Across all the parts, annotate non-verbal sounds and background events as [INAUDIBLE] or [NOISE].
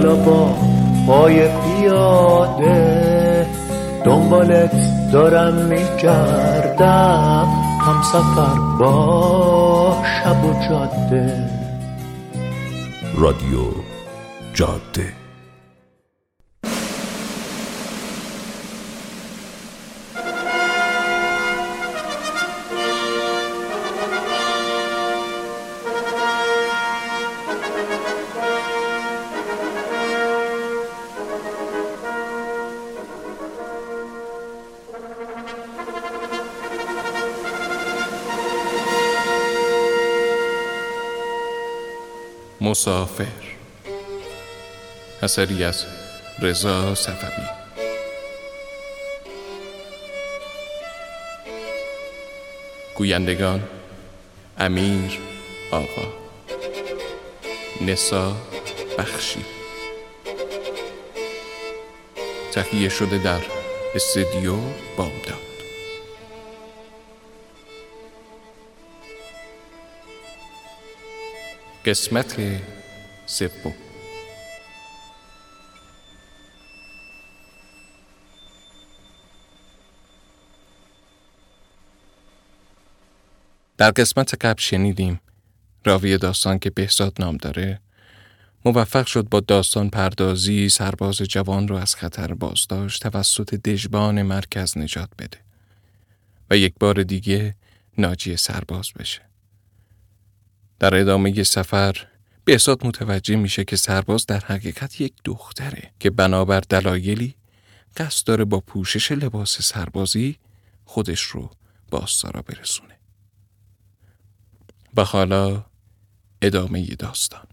حالا با پای پیاده دنبالت دارم میگردم. هم سفر با شب و جاده. رادیو جاده. مسافر. اثری از رضا صفوی. گویندگان امیر آقا. نسا بخشی. تهیه شده در استدیو بامداد. قسمت سوم در قسمت قبل شنیدیم راوی داستان که بهزاد نام داره موفق شد با داستان پردازی سرباز جوان رو از خطر بازداشت توسط دژبان مرکز نجات بده و یک بار دیگه ناجی سرباز بشه. در ادامه سفر بهزاد متوجه میشه که سرباز در حقیقت یک دختره که بنابر دلایلی قصد داره با پوشش لباس سربازی خودش رو با آستارا برسونه. و حالا ادامه داستان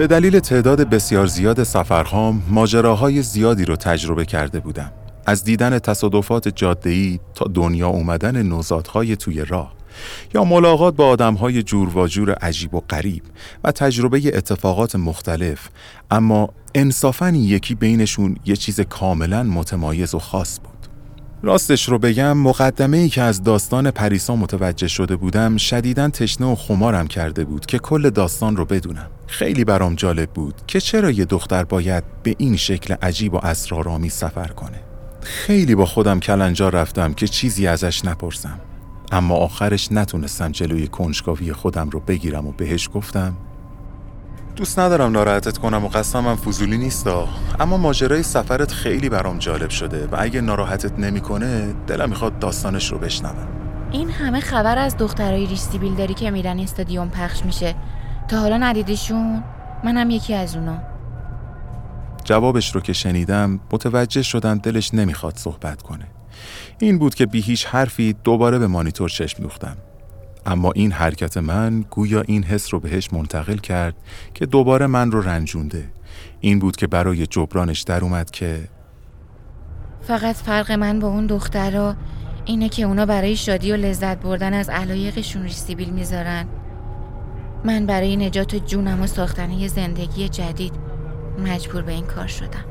به دلیل تعداد بسیار زیاد سفرهام ماجراهای زیادی رو تجربه کرده بودم. از دیدن تصادفات جاده‌ای تا دنیا اومدن نوزادهای توی راه یا ملاقات با آدمهای جور و جور عجیب و غریب و تجربه اتفاقات مختلف اما انصافاً یکی بینشون یه چیز کاملا متمایز و خاص بود. راستش رو بگم مقدمه ای که از داستان پریسا متوجه شده بودم شدیداً تشنه و خمارم کرده بود که کل داستان رو بدونم. خیلی برام جالب بود که چرا یه دختر باید به این شکل عجیب و اسرارآمیز سفر کنه. خیلی با خودم کلنجا رفتم که چیزی ازش نپرسم. اما آخرش نتونستم جلوی کنجکاوی خودم رو بگیرم و بهش گفتم دوست ندارم ناراحتت کنم و قصدم فضولی نیستا اما ماجرای سفرت خیلی برام جالب شده و اگه ناراحتت نمی‌کنه دلم می‌خواد داستانش رو بشنوم. این همه خبر از دخترای ریشتی بیلدری که میرن استادیوم پخش میشه. تا حالا ندیدیشون؟ منم یکی از اونا. جوابش رو که شنیدم متوجه شدم دلش نمی‌خواد صحبت کنه. این بود که بی هیچ حرفی دوباره به مانیتور چشم دوختم. اما این حرکت من گویا این حس رو بهش منتقل کرد که دوباره من رو رنجونده. این بود که برای جبرانش در اومد که فقط فرق من با اون دخترها اینه که اونا برای شادی و لذت بردن از علایقشون ریسیبیل می‌ذارن. من برای نجات جونم و ساختن یه زندگی جدید مجبور به این کار شدم.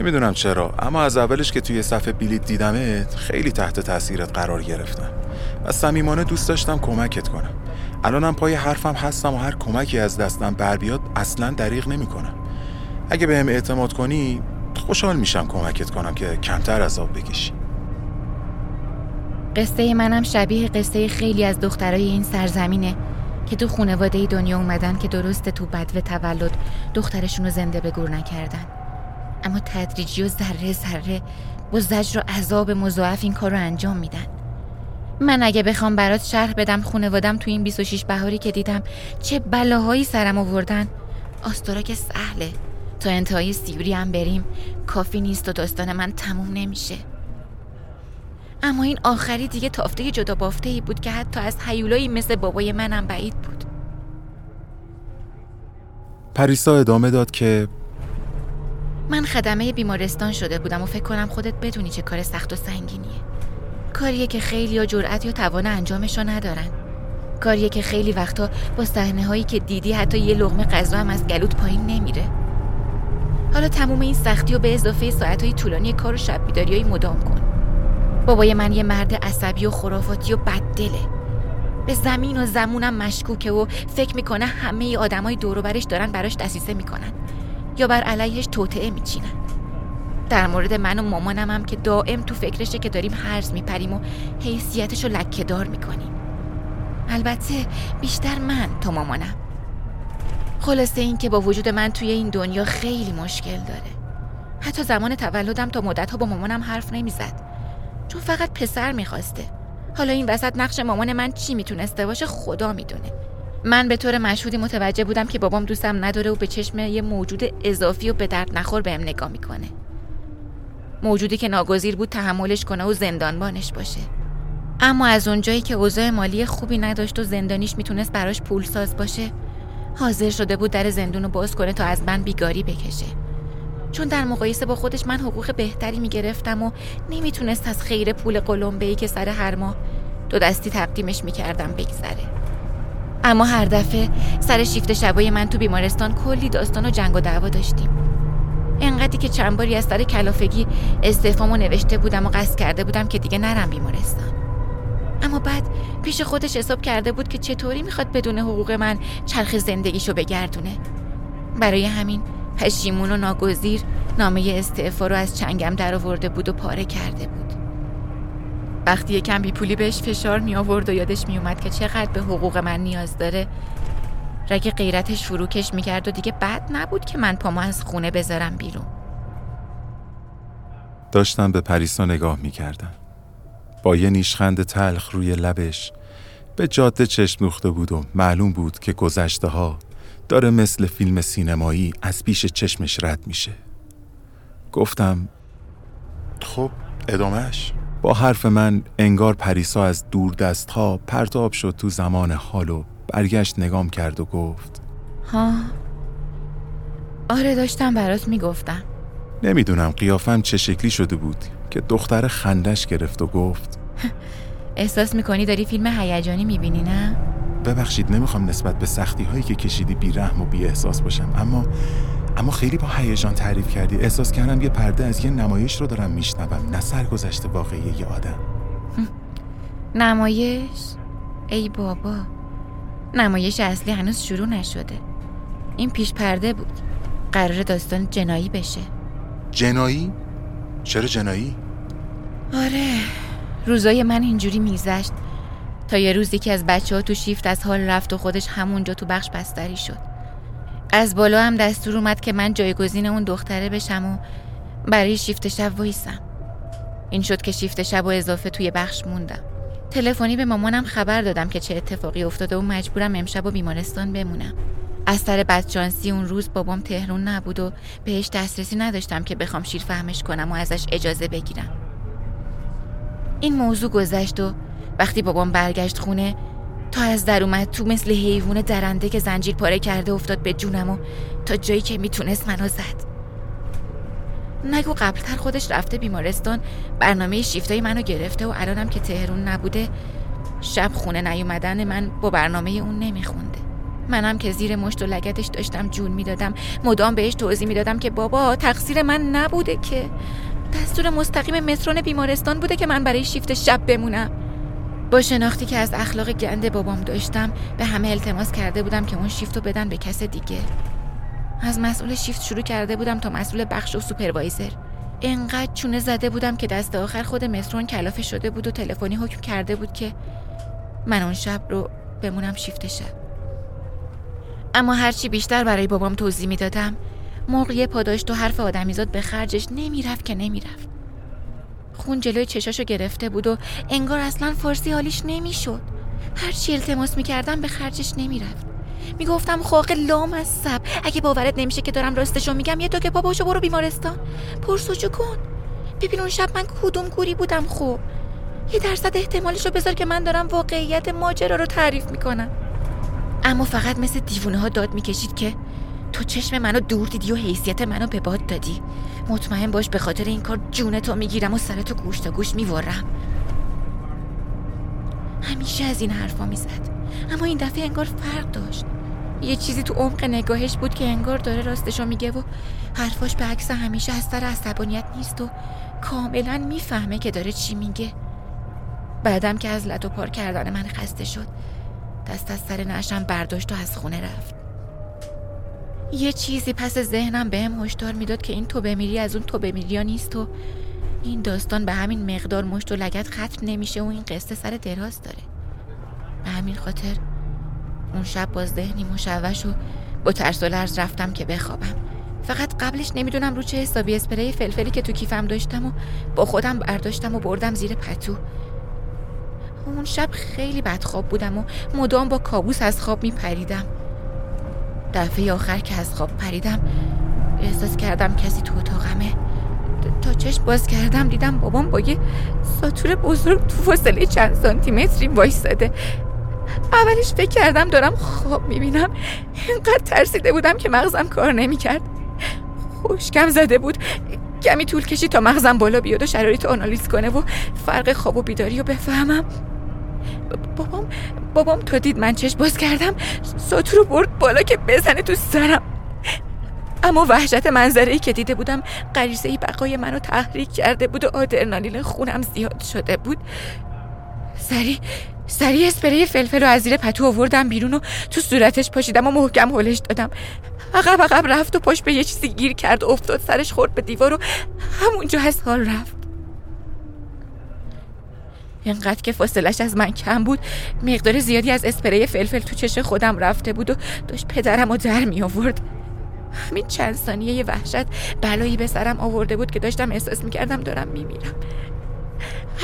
نمی‌دونم چرا اما از اولش که توی صفحه بلیت دیدمت خیلی تحت تاثیرت قرار گرفتم. و صمیمانه دوست داشتم کمکت کنم. الانم پای حرفم هستم و هر کمکی از دستم بر بیاد اصلا دریغ نمی‌کنم. اگه بهم اعتماد کنی خوشحال میشم کمکت کنم که کمتر عذاب بکشی. قصه منم شبیه قصه خیلی از دخترای این سرزمینه که تو خونواده دنیا اومدن که درست تو بدو تولد دخترشون رو زنده به گور نکردن. اما تدریجی و ذره ذره با زجر و عذاب مضاعف این کار رو انجام میدن. من اگه بخوام برات شرح بدم خونوادم تو این 26 بهاری که دیدم چه بلاهایی سرم آوردن. آستورا که سهله. تا انتهای سیوری هم بریم. کافی نیست و داستان من تموم نمیشه. اما این آخری دیگه تافته جدا بافته ای بود که حتی از حیولایی مثل بابای منم بعید بود. پریسا ادامه داد که من خدمه بیمارستان شده بودم و فکر کنم خودت بدونی چه کار سخت و سنگینیه. کاریه که خیلی یا جرأت یا توان انجامش ندارن. کاریه که خیلی وقتا با صحنه هایی که دیدی حتی یه لغمه غذا هم از گلوت پایین نمیره. حالا تموم این سختی و به اضافه ساعت های طولانی کار و شب بیداری مدام کن. بابای من یه مرد عصبی و خرافاتی و بددله. به زمین و زمونم مشکوکه و فکر می‌کنه همه آدمای دور برش دارن براش دسیسه می‌کنن. یا بر علیهش توطعه میچینن. در مورد من و مامانم هم که دائم تو فکرشه که داریم هرز میپریم و حیثیتش رو لکهدار می‌کنیم. البته بیشتر من تا مامانم. خلاصه این که با وجود من توی این دنیا خیلی مشکل داره. حتی زمان تولدم تا مدتها با مامانم حرف نمی‌زد. چون فقط پسر می‌خواسته. حالا این وسط نقش مامان من چی می‌تونسته باشه خدا می‌دونه. من به طور مشهودی متوجه بودم که بابام دوستم نداره و به چشم یه موجود اضافی و به درد نخور بهم نگاه می‌کنه. موجودی که ناگزیر بود تحملش کنه و زندانبانش باشه. اما از اونجایی که اوضاع مالی خوبی نداشت و زندانیش می‌تونست براش پول ساز باشه حاضر شده بود در زندون رو باز کنه تا از من بیگاری بکشه. چون در مقایسه با خودش من حقوق بهتری می‌گرفتم و نمی‌تونست از خیر پول قلمبه ای که سر هر ماه دو دستی تقدیمش می‌کردم بگذره. اما هر دفعه سر شیفت شبای من تو بیمارستان کلی داستان و جنگ و دعوا داشتیم. انقدری که چند باری از سر کلافگی استعفامو نوشته بودم و قصد کرده بودم که دیگه نرم بیمارستان. اما بعد پیش خودش حساب کرده بود که چطوری می‌خواد بدون حقوق من چرخ زندگیشو بگردونه. برای همین پشیمون و ناگزیر نامه استعفا رو از چنگم درآورده بود و پاره کرده بود. وقتی یکم بی پولی بهش فشار می آورد و یادش می اومد که چقدر به حقوق من نیاز داره. رگ غیرتش فروکش می‌کرد و دیگه بد نبود که من پامو از خونه بذارم بیرون. داشتم به پریسا نگاه می‌کردم با یه نیشخند تلخ روی لبش به جاده چشم دوخته بود و معلوم بود که گذشته ها داره مثل فیلم سینمایی از پیش چشمش رد میشه. گفتم خب ادامهش با حرف من انگار پریسا از دور دست ها پرتاب شد تو زمان حال و برگشت نگام کرد و گفت ها آره داشتم برات می‌گفتم نمی‌دونم قیافم چه شکلی شده بود که دختر خندش گرفت و گفت احساس می‌کنی داری فیلم هیجانی می‌بینی نه؟ ببخشید نمی‌خوام نسبت به سختی هایی که کشیدی بی رحم و بی احساس باشم اما اما خیلی با هیجان تعریف کردی. احساس کردم یه پرده از یه نمایش رو دارم میشنوم نه سرگذشت واقعی یه آدم. نمایش؟ ای بابا. نمایش اصلی هنوز شروع نشده. این پیش پرده بود. قرار داستان جنایی بشه. جنایی؟ چرا جنایی؟ آره. روزای من اینجوری میگذشت. تا یه روزی که از بچه ها تو شیفت از حال رفت و خودش همونجا تو بخش بستری شد. از بالا هم دستور اومد که من جایگزین اون دختره بشم و برای شیفت شب وایسم. این شد که شیفت شب و اضافه توی بخش موندم. تلفنی به مامانم خبر دادم که چه اتفاقی افتاده و مجبورم امشب و بیمارستان بمونم. از سر بدشانسی اون روز بابام تهرون نبود و بهش دسترسی نداشتم که بخوام شیر فهمش کنم و ازش اجازه بگیرم. این موضوع گذشت و وقتی بابام برگشت خونه تا از در اومد تو مثل حیوان درنده که زنجیر پاره کرده افتاد به جونم و تا جایی که می‌تونست منو زد. نگو قبلتر خودش رفته بیمارستان برنامه شیفتای منو گرفته و الانم که تهرون نبوده شب خونه نیومدن من با برنامه اون نمیخونده. منم که زیر مشت و لگتش داشتم جون می‌دادم مدام بهش توضیح می‌دادم که بابا تقصیر من نبوده که. دستور مستقیم مترون بیمارستان بوده که من برای شیفت شب بمونم. با شناختی که از اخلاق گند بابام داشتم به همه التماس کرده بودم که اون شیفت رو بدن به کس دیگه. از مسئول شیفت شروع کرده بودم تا مسئول بخش و سوپروایزر. انقدر چونه زده بودم که دست آخر خود مترون کلافه شده بود و تلفنی حکم کرده بود که من اون شب رو بمونم شیفت شب. اما هرچی بیشتر برای بابام توضیح می‌دادم موقعی پاداشت و حرف آدمیزاد به خرجش نمی‌رفت که نمی‌رفت. خون جلوی چشاشو گرفته بود و انگار اصلا فارسی حالیش نمی‌شد. هر چی التماس می‌کردم به خرجش نمی‌رفت. می‌گفتم خاق لام از سب. اگه باورت نمیشه که دارم راستشو میگم یه تو که باباشو برو بیمارستان. پرسوجو کن. ببین اون شب من کدوم کوری بودم خوب. یه درصد احتمالش رو بذار که من دارم واقعیت ماجرا رو تعریف می‌کنم. اما فقط مثل دیوونه ها داد می‌کشید که تو چشم منو دور دیدی و حیثیت منو به باد دادی. مطمئن باش به خاطر این کار جونتو می‌گیرم و سرتو گوش تا گوش میورم. همیشه از این حرفا می‌زد. اما این دفعه انگار فرق داشت. یه چیزی تو عمق نگاهش بود که انگار داره راستشو میگه و حرفاش به عکس همیشه از سر عصبانیت نیست و کاملا می‌فهمه که داره چی میگه. بعدم که از لط و پار کردن من خسته شد دست از سر نشم برداشت و از خونه رفت. یه چیزی پس ذهنم بهم هشدار می‌داد که این تو بمیری از اون تو بمیری نیست و این داستان به همین مقدار مشت و لگت ختم نمیشه و این قصه سر دراز داره. به همین خاطر اون شب با ذهنی مشوش و با ترس و لرز رفتم که بخوابم. فقط قبلش نمی‌دونم رو چه حسابی اسپری فلفلی که تو کیفم داشتم و با خودم برداشتم و بردم زیر پتو. اون شب خیلی بدخواب بودم و مدام با کابوس از خواب میپریدم. دفعه آخر که از خواب پریدم احساس کردم کسی تو اتاقمه. تا چشم باز کردم دیدم بابام با یه ساتور بزرگ تو فاصله چند سانتیمتری وایستاده. اولش فکر کردم دارم خواب می‌بینم. اینقدر ترسیده بودم که مغزم کار نمی‌کرد. خوشکم زده بود. کمی طول کشید تا مغزم بالا بیاد و شرایط آنالیز کنه و فرق خواب و بیداری رو بفهمم. بابام بابام تا دید من چشم باز کردم ساتور رو برد بالا که بزنه تو سرم. اما وحشت منظره ای که دیده بودم غریزه ای بقای منو تحریک کرده بود و آدرنالین خونم زیاد شده بود. سری سری اسپری فلفل رو از زیر پتو آوردم بیرون و تو صورتش پاشیدم و محکم هلش دادم. عقب عقب رفت و پاش به یه چیزی گیر کرد و افتاد سرش خورد به دیوار و همونجا از حال رفت. اینقدر که فاصلش از من کم بود مقدار زیادی از اسپری فلفل تو چش خودم رفته بود و داشت پدرم و در می آورد همین چند ثانیه یه وحشت بلایی به سرم آورده بود که داشتم احساس می‌کردم دارم میمیرم.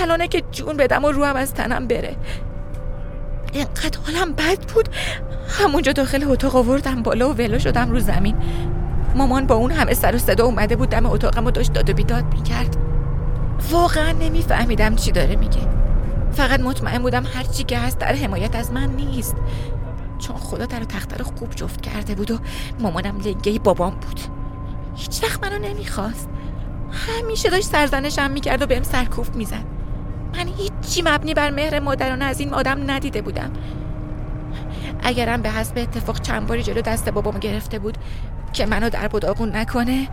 الانه که جون بدم و روم از تنم بره. اینقدر حالم بد بود همونجا داخل اتاق آوردم بالا و ولو شدم رو زمین. مامان با اون همه سر و صدا اومده بود دم اتاقم و داشت داد و بیداد می‌کرد. واقعا نمیفهمیدم چی داره میگه. فقط مطمئن بودم هرچی که هست در حمایت از من نیست. چون خدا در تخت رو خوب جفت کرده بود و مامانم لنگه بابام بود. هیچ وقت منو نمی‌خواست. همیشه داشت سرزنشم می‌کرد و بهم سرکوف می‌زد. من هیچی مبنی بر مهر مادرانه از این آدم ندیده بودم. اگرم به حسب اتفاق چند باری جلو دست بابام گرفته بود که منو در بداغون نکنه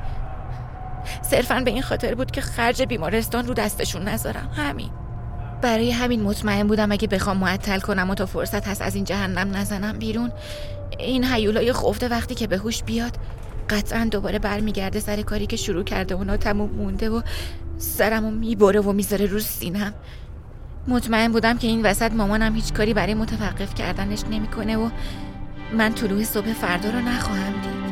صرفا به این خاطر بود که خرج بیمارستان رو دستشون نذارم. همین. برای همین مطمئن بودم اگه بخوام معطل کنم و تا فرصت هست از این جهنم نزنم بیرون این حیولای خفته وقتی که به هوش بیاد قطعا دوباره برمیگرده سر کاری که شروع کرده و تموم مونده و سرمو می‌بره و می‌ذاره رو سینم. مطمئن بودم که این وسط مامانم هیچ کاری برای متوقف کردنش نمی‌کنه و من طلوع صبح فردا رو نخواهم دید.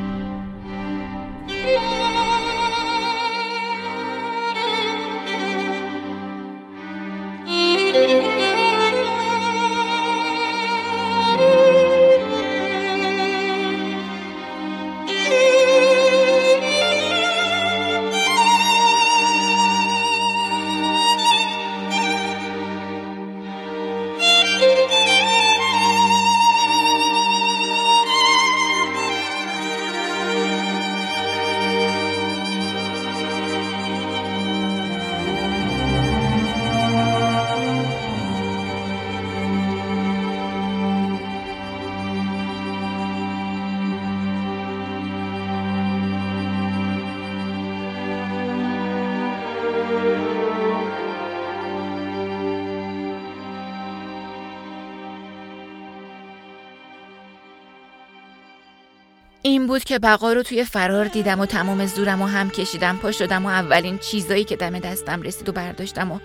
این بود که بقا رو توی فرار دیدم و تمام زورم و هم کشیدم. پا شدم و اولین چیزایی که دم دستم رسید و برداشتم و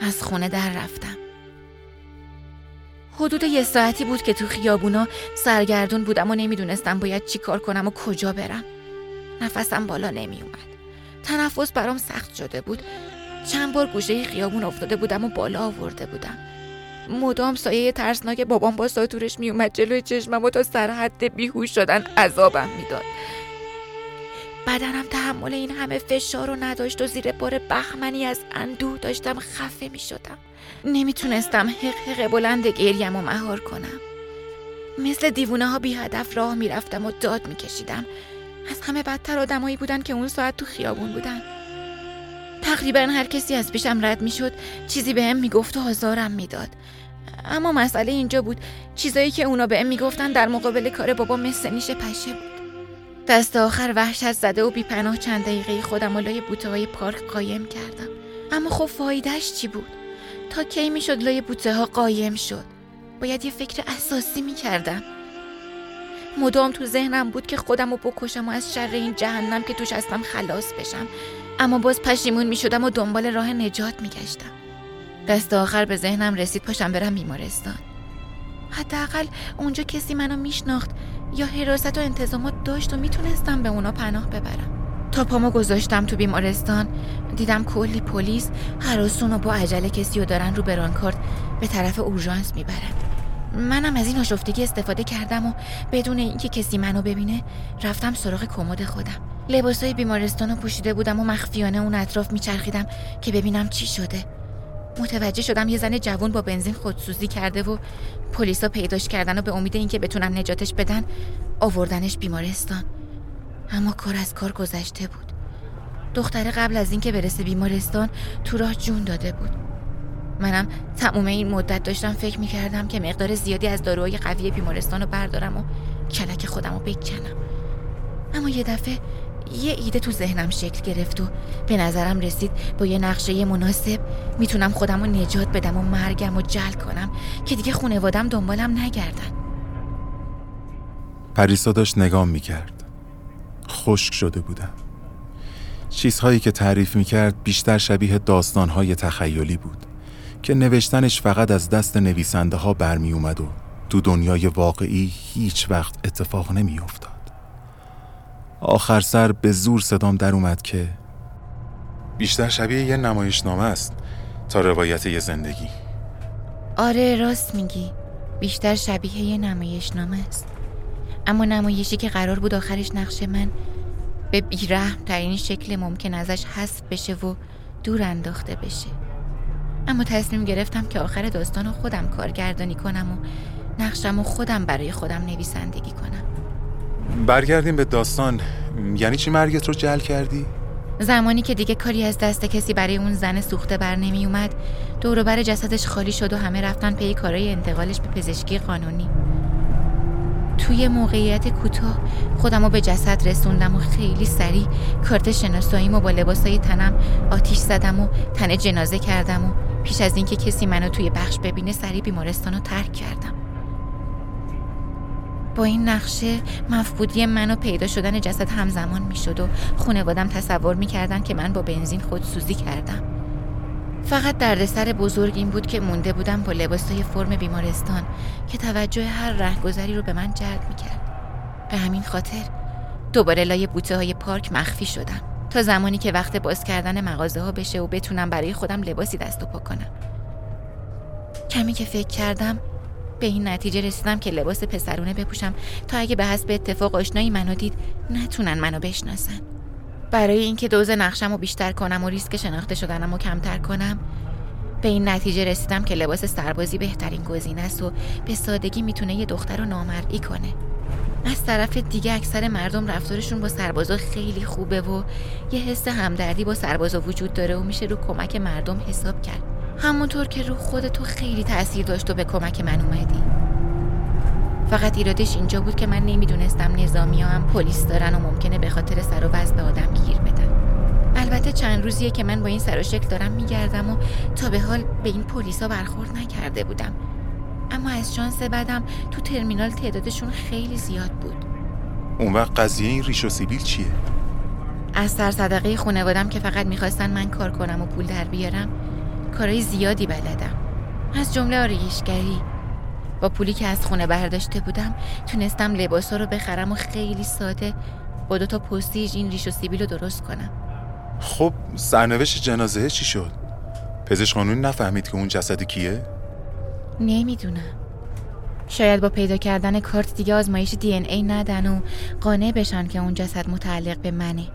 از خونه در رفتم. حدود یه ساعتی بود که تو خیابونا سرگردون بودم و نمی‌دونستم باید چی کار کنم و کجا برم. نفسم بالا نمی اومد تنفس برام سخت شده بود. چند بار گوشه خیابون افتاده بودم و بالا آورده بودم. مدام سایه ترسناک بابام با ساتورش میومد جلوی چشمم و تا سر حد بیهوش شدن عذابم می‌داد. بدنم تحمل این همه فشار رو نداشت و زیر بار بخمنی از اندوه داشتم خفه می شدم نمی‌تونستم حق حق بلند گریم و مهار کنم. مثل دیوونه ها بی هدف راه می‌رفتم و داد میکشیدم. از همه بدتر آدمایی بودن که اون ساعت تو خیابون بودن. تقریبا هر کسی از پیشم رد می‌شد چیزی به هم می‌گفت و آزارم می‌داد. اما مسئله اینجا بود چیزایی که اونا به هم می‌گفتن در مقابل کار بابا مثل نیش پشه بود. دست آخر وحشت زده و بیپناه چند دقیقه خودم و لای بوته های پارک قایم کردم. اما خب فایدهش چی بود؟ تا کی می‌شد لای بوته ها قایم شد؟ باید یه فکر اساسی می‌کردم. مدام تو ذهنم بود که خودم رو بکشم و از شر این جهنم که توش هستم خلاص بشم. اما باز پشیمون می‌شدم و دنبال راه نجات میگشتم. دست آخر به ذهنم رسید پاشم برم بیمارستان. حداقل اونجا کسی منو میشناخت یا حراست و انتظامات داشت و می‌تونستم به اونا پناه ببرم. تا پامو گذاشتم تو بیمارستان دیدم کلی پلیس حراسون و با عجله کسی رو دارن رو برانکارد به طرف اورژانس می‌برن. منم از این آشفتگی استفاده کردم و بدون اینکه کسی منو ببینه رفتم سراغ کمد خودم. لباسای بیمارستان رو پوشیده بودم و مخفیانه اون اطراف میچرخیدم که ببینم چی شده. متوجه شدم یه زن جوون با بنزین خودسوزی کرده و پلیسا پیداش کردن و به امید اینکه بتونن نجاتش بدن آوردنش بیمارستان. اما کار از کار گذشته بود. دختره قبل از اینکه برسه بیمارستان تو راه جون داده بود. منم تموم این مدت داشتم فکر می‌کردم که مقدار زیادی از داروهای قوی بیمارستان رو بردارم و کلک خودم رو بکنم. اما یه دفعه یه ایده تو ذهنم شکل گرفت و به نظرم رسید با یه نقشه مناسب. می‌تونم خودم رو نجات بدم و مرگم و جل کنم که دیگه خونوادم دنبالم نگردن. پریسا داشت نگاه می‌کرد. خشک شده بودم. چیزهایی که تعریف می‌کرد بیشتر شبیه داستانهای تخیلی بود که نوشتنش فقط از دست نویسنده ها برمی اومد و تو دنیای واقعی هیچ وقت اتفاق نمی افتاد. آخر سر به زور صدام در اومد که بیشتر شبیه یه نمایشنامه است تا روایت یه زندگی. آره راست میگی. بیشتر شبیه یه نمایشنامه است. اما نمایشی که قرار بود آخرش نقش من به بیرحم ترین شکل ممکن ازش حذف بشه و دور انداخته بشه. اما تصمیم گرفتم که آخر داستان خودم کارگردانی کنم و نقشم و خودم برای خودم نویسندگی کنم. برگردیم به داستان. یعنی چی مرگت رو جل کردی؟ زمانی که دیگه کاری از دست کسی برای اون زن سوخته بر نمی اومد دوروبر جسدش خالی شد و همه رفتن پی کارای انتقالش به پزشکی قانونی. توی موقعیت کوتاه خودم رو به جسد رسوندم و خیلی سریع کارت شناساییمو با لباسای تنم آتیش زدم و تن جنازه کردم و پیش از اینکه کسی منو توی بخش ببینه سریع بیمارستان رو ترک کردم. با این نقشه مفقودی من و پیدا شدن جسد همزمان می‌شد و خونوادم تصور می‌کردن که من با بنزین خودسوزی کردم. فقط دردسر بزرگ این بود که مونده بودم با لباسای فرم بیمارستان که توجه هر رهگذری رو به من جلب می‌کرد. به همین خاطر دوباره لای بوته های پارک مخفی شدم تا زمانی که وقت باز کردن مغازه ها بشه و بتونم برای خودم لباسی دست و پا کنم. کمی که فکر کردم به این نتیجه رسیدم که لباس پسرونه بپوشم تا اگه به حسب اتفاق آشنایی منو دید نتونن منو بشناسن. برای اینکه دوز نقشم رو بیشتر کنم و ریسک شناخته شدنم رو کمتر کنم به این نتیجه رسیدم که لباس سربازی بهترین گزینه است و به سادگی می‌تونه یه دختر رو نامرئی کنه. از طرف دیگه اکثر مردم رفتارشون با سربازا خیلی خوبه و یه حس همدردی با سربازا وجود داره و میشه رو کمک مردم حساب کرد. همونطور که رو خودتو خیلی تاثیر داشت و به کمک من اومدی. فقط ایرادش اینجا بود که من نمی‌دونستم نظامی ها هم پلیس دارن و ممکنه به خاطر سر و به آدم گیر بدن. البته چند روزیه که من با این سر و شکل دارم میگردم و تا به حال به این پلیسا برخورد نکرده بودم. اما از شانس بعدم تو ترمینال تعدادشون خیلی زیاد بود. اون وقت قضیه این ریش و سیبیل چیه؟ از سر صدقه خونوادم که فقط می‌خواستن من کار کنم و پول در بیارم کارهای زیادی بلدم. از جمله آرایشگری. با پولی که از خونه برداشته بودم تونستم لباسا رو بخرم و خیلی ساده با دو تا پستیج این ریش و سیبیل رو درست کنم. خب سرنوشت جنازه چی شد؟ پزشک قانونی نفهمید که اون جسد کیه؟ نمی‌دونم. شاید با پیدا کردن کارت دیگه آزمایش دی ای ندن و قانع بشن که اون جسد متعلق به منه.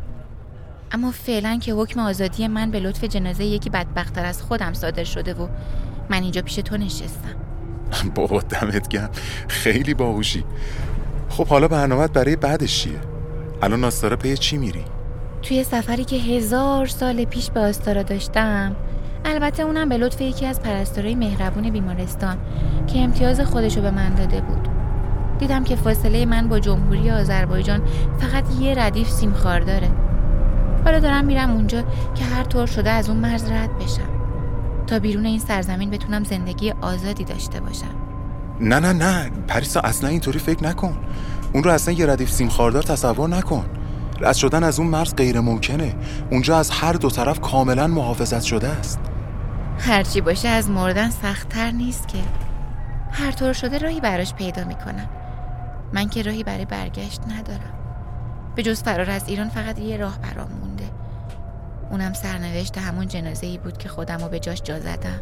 اما فعلا که حکم آزادی من به لطف جنازه یکی بدبختتر از خودم صادر شده و من اینجا پیش تو نشستم. [LAUGHS] بابا دمت گم خیلی باهوشی. خب حالا برنامهت برای بعدش چیه؟ الان آستارا پی چی میری؟ توی سفری که هزار سال پیش به آستارا داشتم البته اونم به لطف یکی از پرستارای مهربون بیمارستان که امتیاز خودشو به من داده بود. دیدم که فاصله من با جمهوری آذربایجان فقط یه ردیف سیمخوار داره. حالا دارم میرم اونجا که هر طور شده از اون مرز رد بشم. تا بیرون این سرزمین بتونم زندگی آزادی داشته باشم. نه نه نه. پریسا اصلا اینطوری فکر نکن. اون رو اصلا یه ردیف سیم خاردار تصور نکن. رد شدن از اون مرز غیر ممکنه. اونجا از هر دو طرف کاملا محافظت شده است. هرچی باشه از مردن سختتر نیست که. هر طور شده راهی براش پیدا می‌کنم. من که راهی برای برگشت ندارم. به جز فرار از ایران فقط یه راه برام مونده اونم سرنوشت همون جنازه ای بود که خودم رو به جاش جا زدم.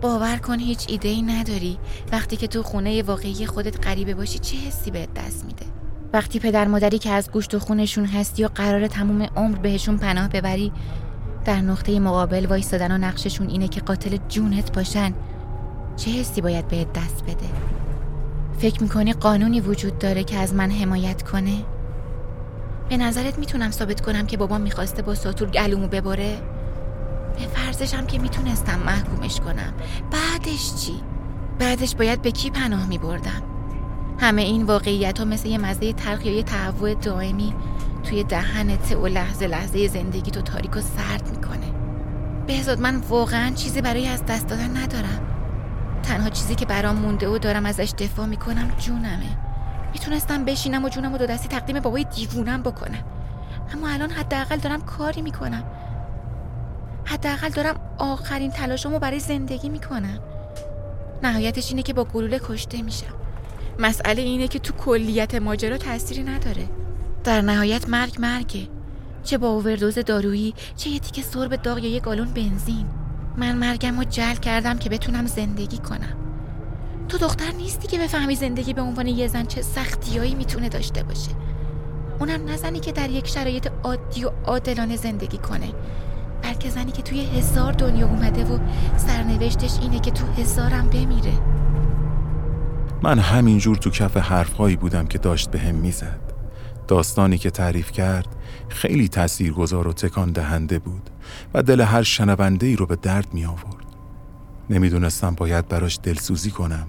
باور کن هیچ ایده ای نداری. وقتی که تو خونه واقعی خودت غریبه باشی چه حسی بهت دست میده؟ وقتی پدر مادری که از گوشت و خونشون هستی و قرار تموم عمر بهشون پناه ببری در نقطه مقابل وایستادن و نقششون اینه که قاتل جونت باشن چه حسی باید بهت دست بده؟ فکر می‌کنی قانونی وجود داره که از من حمایت کنه؟ به نظرت می‌تونم ثابت کنم که بابام می‌خواسته با ساتور گلومو ببره؟ به فرضشم که می‌تونستم محکومش کنم بعدش چی؟ بعدش باید به کی پناه میبردم؟ همه این واقعیت ها مثل یه مزه تلخ یا یه تهوع دائمی توی دهنت و لحظه لحظه زندگی تو تاریک و سرد می‌کنه بهزاد من واقعا چیزی برای از دست دادن ندارم تنها چیزی که برام مونده و دارم ازش دفاع می‌کنم جونمه می‌تونستم بشینم و جونم و دو دستی تقدیم بابای دیوونم بکنم. اما الان حداقل دارم کاری می‌کنم. حداقل دارم آخرین تلاشمو برای زندگی می‌کنم. نهایتش اینه که با گلوله کشته میشم. مسئله اینه که تو کلیت ماجرا تأثیری نداره. در نهایت مرگ مرگه. چه با اووردوز دارویی چه یه تیکه سرب داغ یا یه گالون بنزین. من مرگم رو جل کردم که بتونم زندگی کنم. تو دختر نیستی که بفهمی زندگی به عنوان یه زن چه سختیایی می‌تونه داشته باشه. اونم نزنی که در یک شرایط عادی و عادلانه زندگی کنه بلکه زنی که توی هزار دنیا اومده و سرنوشتش اینه که تو هزارم بمیره. من همینجور تو کف حرفهایی بودم که داشت به هم می‌زد. داستانی که تعریف کرد خیلی تاثیرگذار و تکان دهنده بود و دل هر شنونده ای رو به درد می آورد. نمی‌دونستم باید براش دلسوزی کنم.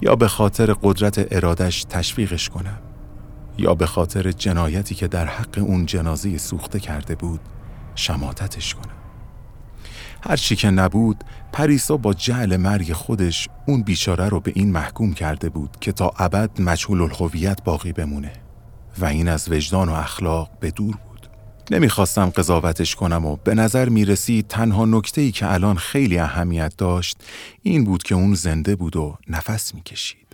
یا به خاطر قدرت ارادش تشویقش کنم یا به خاطر جنایتی که در حق اون جنازه سوخته کرده بود شماتتش کنم. هرچی که نبود پریسا با جعل مرگ خودش اون بیچاره رو به این محکوم کرده بود که تا ابد مجهول الهویت باقی بمونه و این از وجدان و اخلاق به دور نمی‌خواستم قضاوتش کنم و به نظر می‌رسید تنها نکته ای که الان خیلی اهمیت داشت این بود که اون زنده بود و نفس می‌کشید.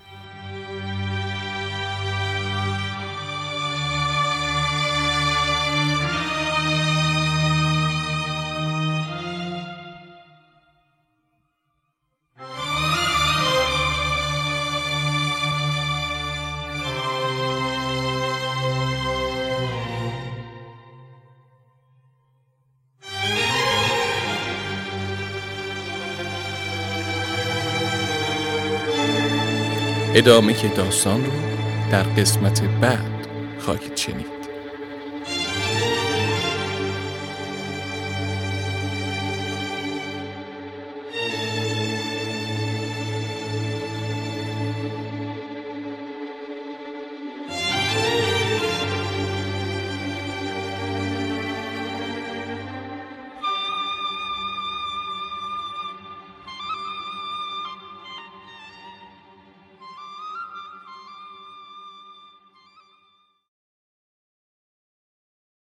ادامه که داستان رو در قسمت بعد خواهید شنید.